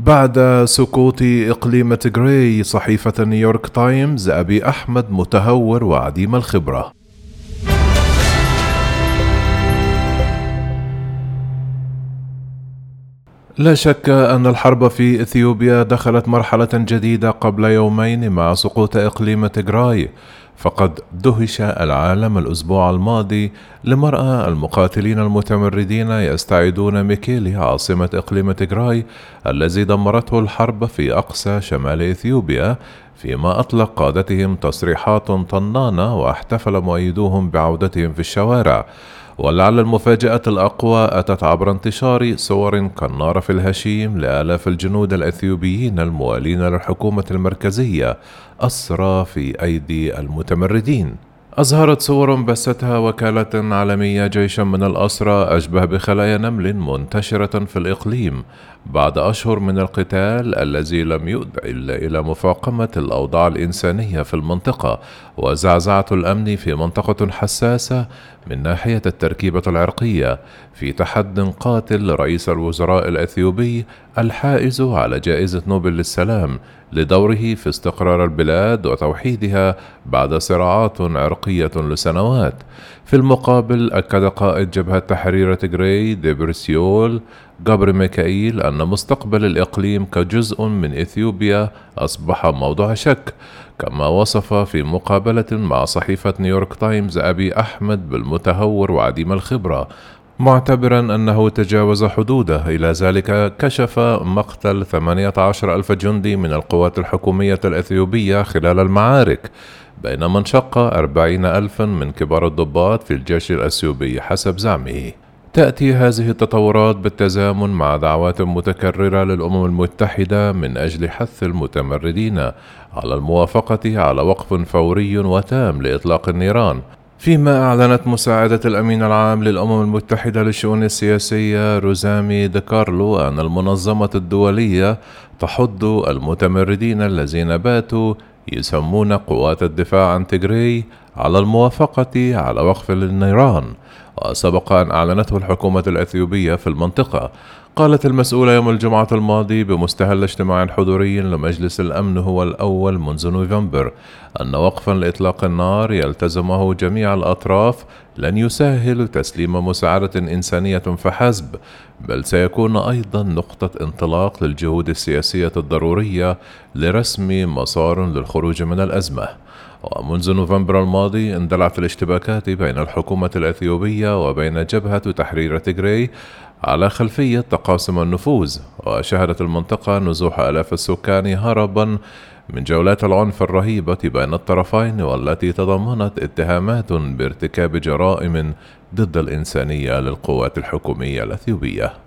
بعد سقوط إقليم تيغراي صحيفة نيويورك تايمز أبي أحمد متهور وعديم الخبرة. لا شك أن الحرب في إثيوبيا دخلت مرحلة جديدة قبل يومين مع سقوط إقليم تيغراي فقد دهش العالم الأسبوع الماضي لمرأى المقاتلين المتمردين يستعيدون ميكيلي عاصمة إقليم تيغراي الذي دمرته الحرب في أقصى شمال إثيوبيا فيما أطلق قادتهم تصريحات طنانة واحتفل مؤيدوهم بعودتهم في الشوارع. ولعل المفاجأة الأقوى أتت عبر انتشار صور كالنار في الهشيم لآلاف الجنود الأثيوبيين الموالين للحكومة المركزية أسرى في أيدي المتمردين. أظهرت صور بثتها وكالة عالمية جيشا من الأسرى أشبه بخلايا نمل منتشرة في الإقليم بعد أشهر من القتال الذي لم يؤد إلا إلى مفاقمة الأوضاع الإنسانية في المنطقة وزعزعة الأمن في منطقة حساسة من ناحية التركيبة العرقية في تحد قاتل لرئيس الوزراء الأثيوبي الحائز على جائزة نوبل للسلام لدوره في استقرار البلاد وتوحيدها بعد صراعات عرقية لسنوات. في المقابل أكد قائد جبهة تحرير تجري ديبرسيول جبر ميكائيل أن مستقبل الإقليم كجزء من إثيوبيا أصبح موضوع شك كما وصف في مقابلة مع صحيفة نيويورك تايمز أبي أحمد بالمتهور وعديم الخبرة معتبرا أنه تجاوز حدوده. إلى ذلك كشف مقتل 18 ألف جندي من القوات الحكومية الأثيوبية خلال المعارك. بينما انشق أربعين ألفا من كبار الضباط في الجيش الأثيوبي حسب زعمه. تأتي هذه التطورات بالتزامن مع دعوات متكررة للأمم المتحدة من أجل حث المتمردين على الموافقة على وقف فوري وتام لإطلاق النيران. فيما أعلنت مساعدة الأمين العام للأمم المتحدة للشؤون السياسية روزامي ديكارلو أن المنظمة الدولية تحض المتمردين الذين باتوا يسمون قوات الدفاع عن تجري على الموافقة على وقف للنيران وسبق أن أعلنته الحكومة الأثيوبية في المنطقة. قالت المسؤولة يوم الجمعة الماضي بمستهل اجتماع حضوري لمجلس الأمن هو الأول منذ نوفمبر أن وقفا لإطلاق النار يلتزمه جميع الأطراف لن يسهل تسليم مساعدة إنسانية فحسب بل سيكون أيضا نقطة انطلاق للجهود السياسية الضرورية لرسم مسار للخروج من الأزمة. ومنذ نوفمبر الماضي اندلعت الاشتباكات بين الحكومة الأثيوبية وبين جبهة تحرير تيغراي على خلفية تقاسم النفوذ وشهدت المنطقة نزوح آلاف السكان هربا من جولات العنف الرهيبة بين الطرفين والتي تضمنت اتهامات بارتكاب جرائم ضد الإنسانية للقوات الحكومية الأثيوبية.